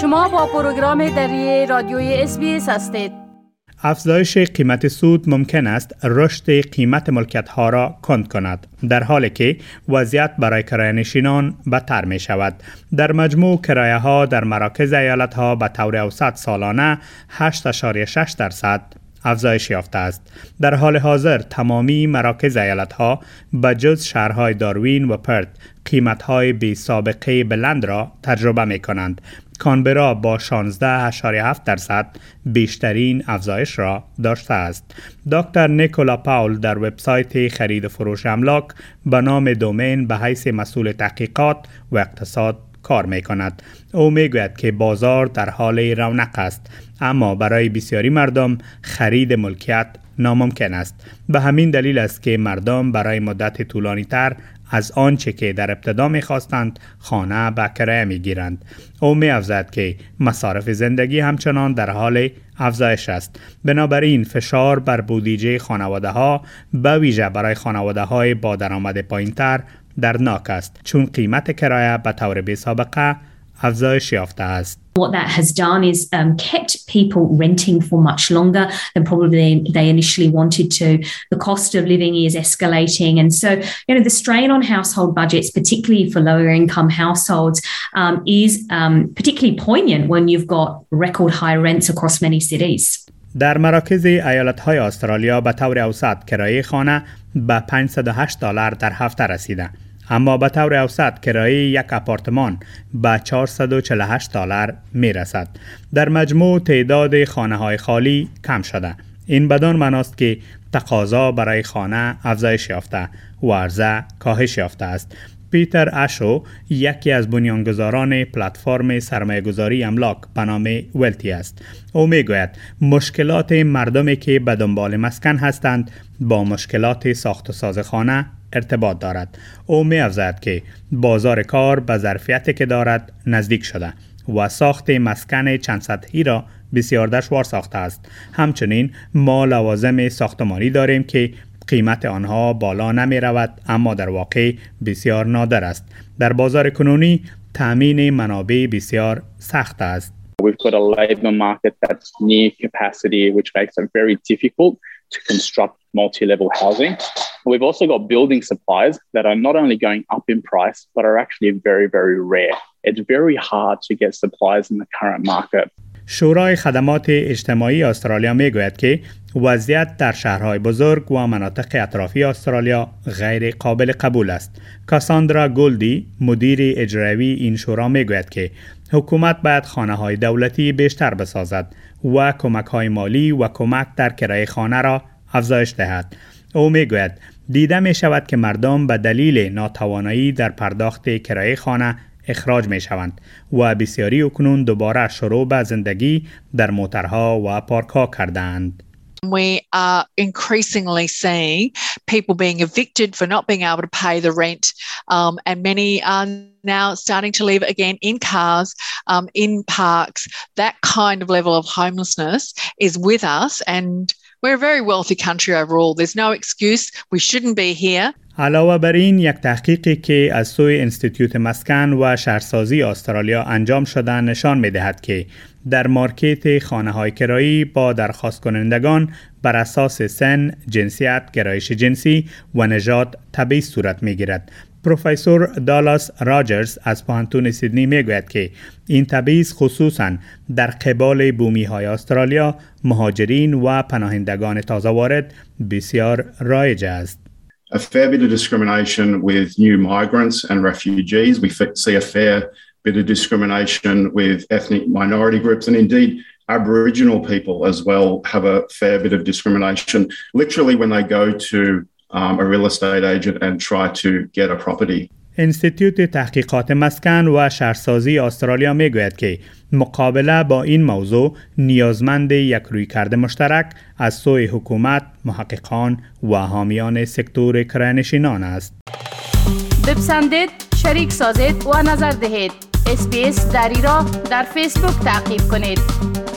شما با پروگرام دری رادیوی اس هستید. افزایش قیمت سود ممکن است رشد قیمت ملکت ها را کند کند در حالی که وضعیت برای کرایه نشینان بدتر می شود در مجموع کرایه ها در مراکز ایالت ها به طور اوسط سالانه 8.6 درصد افزایش یافته است. در حال حاضر تمامی مراکز ایالت ها به جز شهرهای داروین و پرت قیمت های بی سابقه بلند را تجربه می کنند کانبرا با 16.7 درصد بیشترین افزایش را داشته است. دکتر نیکولا پاول در وبسایت خرید فروش املاک به نام دومین به حیث مسئول تحقیقات و اقتصاد کار می کند. او می گوید که بازار در حال رونق است اما برای بسیاری مردم خرید ملکیت ناممکن است. به همین دلیل است که مردم برای مدت طولانی تر از آنچه که در ابتدا می‌خواستند خانه به کرایه می‌گیرند او می افزد که مصارف زندگی همچنان در حال افزایش است بنابراین فشار بر بودیجه خانواده ها به ویژه برای خانواده های با درآمد پایینتر درناک است چون قیمت کرایه به طور بی سابقه افزایش یافته است What that has done is um, kept people renting for much longer than probably they initially wanted to. The cost of living is escalating. And so, you know, the strain on household budgets, particularly for lower income households, um, is um, particularly poignant when you've got record high rents across many cities. در مراکز ایالت های استرالیا به طور اوسط کرایه خانه به 508 دلار در هفته رسیده. اما به طور اوسط کرایه یک آپارتمان به 448 دلار می رسد. در مجموع تعداد خانه های خالی کم شده. این بدان مناست که تقاضا برای خانه افزایش یافته و عرضه کاهش یافته است. پیتر اشو یکی از بنیانگذاران پلتفرم سرمایه‌گذاری املاک به نام ولتی است. او می‌گوید مشکلات مردمی که به دنبال مسکن هستند با مشکلات ساخت و ساز خانه ارتباط دارد. او می که بازار کار به ظرفیتی که دارد نزدیک شده و ساخت مسکن چند سطحی را بسیار دشوار ساخته است. همچنین ما لوازم ساختمانی داریم که قیمت آنها بالا نمی رود اما در واقع بسیار نادر است در بازار کنونی تامین منابع بسیار سخت است We've got a labor market that's near capacity, which makes it very difficult to construct multi-level housing. We've also got building supplies that are not only going up in price, but are actually very, very rare. It's very hard to get supplies in the current market. شورای خدمات اجتماعی استرالیا می گوید که وضعیت در شهرهای بزرگ و مناطق اطرافی استرالیا غیر قابل قبول است. کاساندرا گولدی مدیر اجرایی این شورا می گوید که حکومت باید خانه های دولتی بیشتر بسازد و کمک های مالی و کمک در کرایه خانه را افزایش دهد. او می گوید دیده می شود که مردم به دلیل ناتوانایی در پرداخت کرایه خانه اخراج می شوند و بسیاری اکنون دوباره شروع به زندگی در موترها و پارک ها کردند. We are increasingly seeing people being evicted for not being able to pay the rent, um, and many are now starting to live again in cars, um, in parks. That kind of level of homelessness is with us, and we're a very wealthy country overall. There's no excuse. We shouldn't be here. علاوه بر این یک تحقیقی که از سوی انستیتیوت مسکن و شهرسازی استرالیا انجام شده نشان می دهد که در مارکت خانه های کرایی با درخواست کنندگان بر اساس سن، جنسیت، گرایش جنسی و نژاد تبعیض صورت می گیرد. پروفسور دالاس راجرز از پانتون سیدنی می گوید که این تبعیض خصوصا در قبال بومی های استرالیا مهاجرین و پناهندگان تازه وارد بسیار رایج است. A fair bit of discrimination with new migrants and refugees. We see a fair bit of discrimination with ethnic minority groups, and indeed, Aboriginal people as well have a fair bit of discrimination, literally, when they go to um, a real estate agent and try to get a property. انستیتیوت تحقیقات مسکن و شهرسازی استرالیا می گوید که مقابله با این موضوع نیازمند یک رویکرد مشترک از سوی حکومت، محققان و حامیان سکتور کرانشینان است. بپسندید، شریک سازید و نظر دهید. اسپیس دری را در فیسبوک تعقیب کنید.